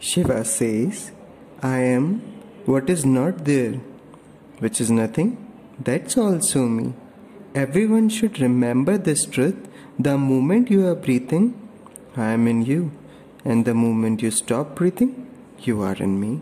Shiva says, I am what is not there, which is nothing, that's also me. Everyone should remember this truth the moment you are breathing, I am in you, and the moment you stop breathing, you are in me.